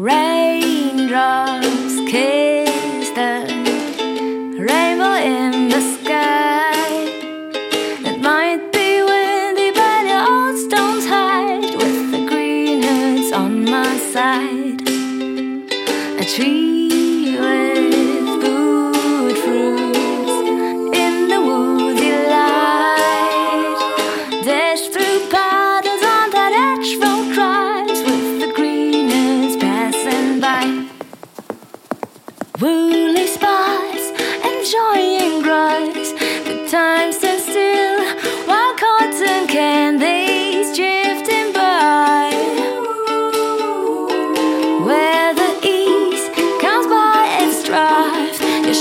Raindrops kiss the rainbow in the sky. It might be windy, but the old stones hide with the green hoods on my side. A tree Woolly spots enjoying grass. The time stands still while cotton candies drifting by. Where the east comes by drive, your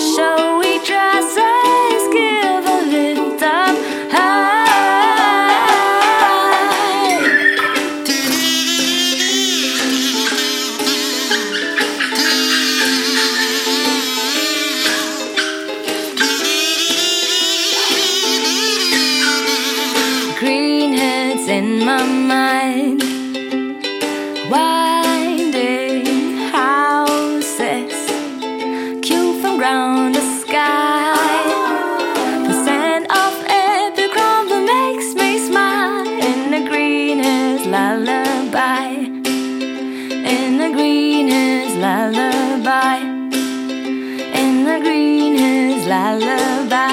heads in my mind, winding houses, cute from ground to sky. The scent of epicrum makes me smile in the green hills lullaby. In the green hills lullaby. In the green hills lullaby.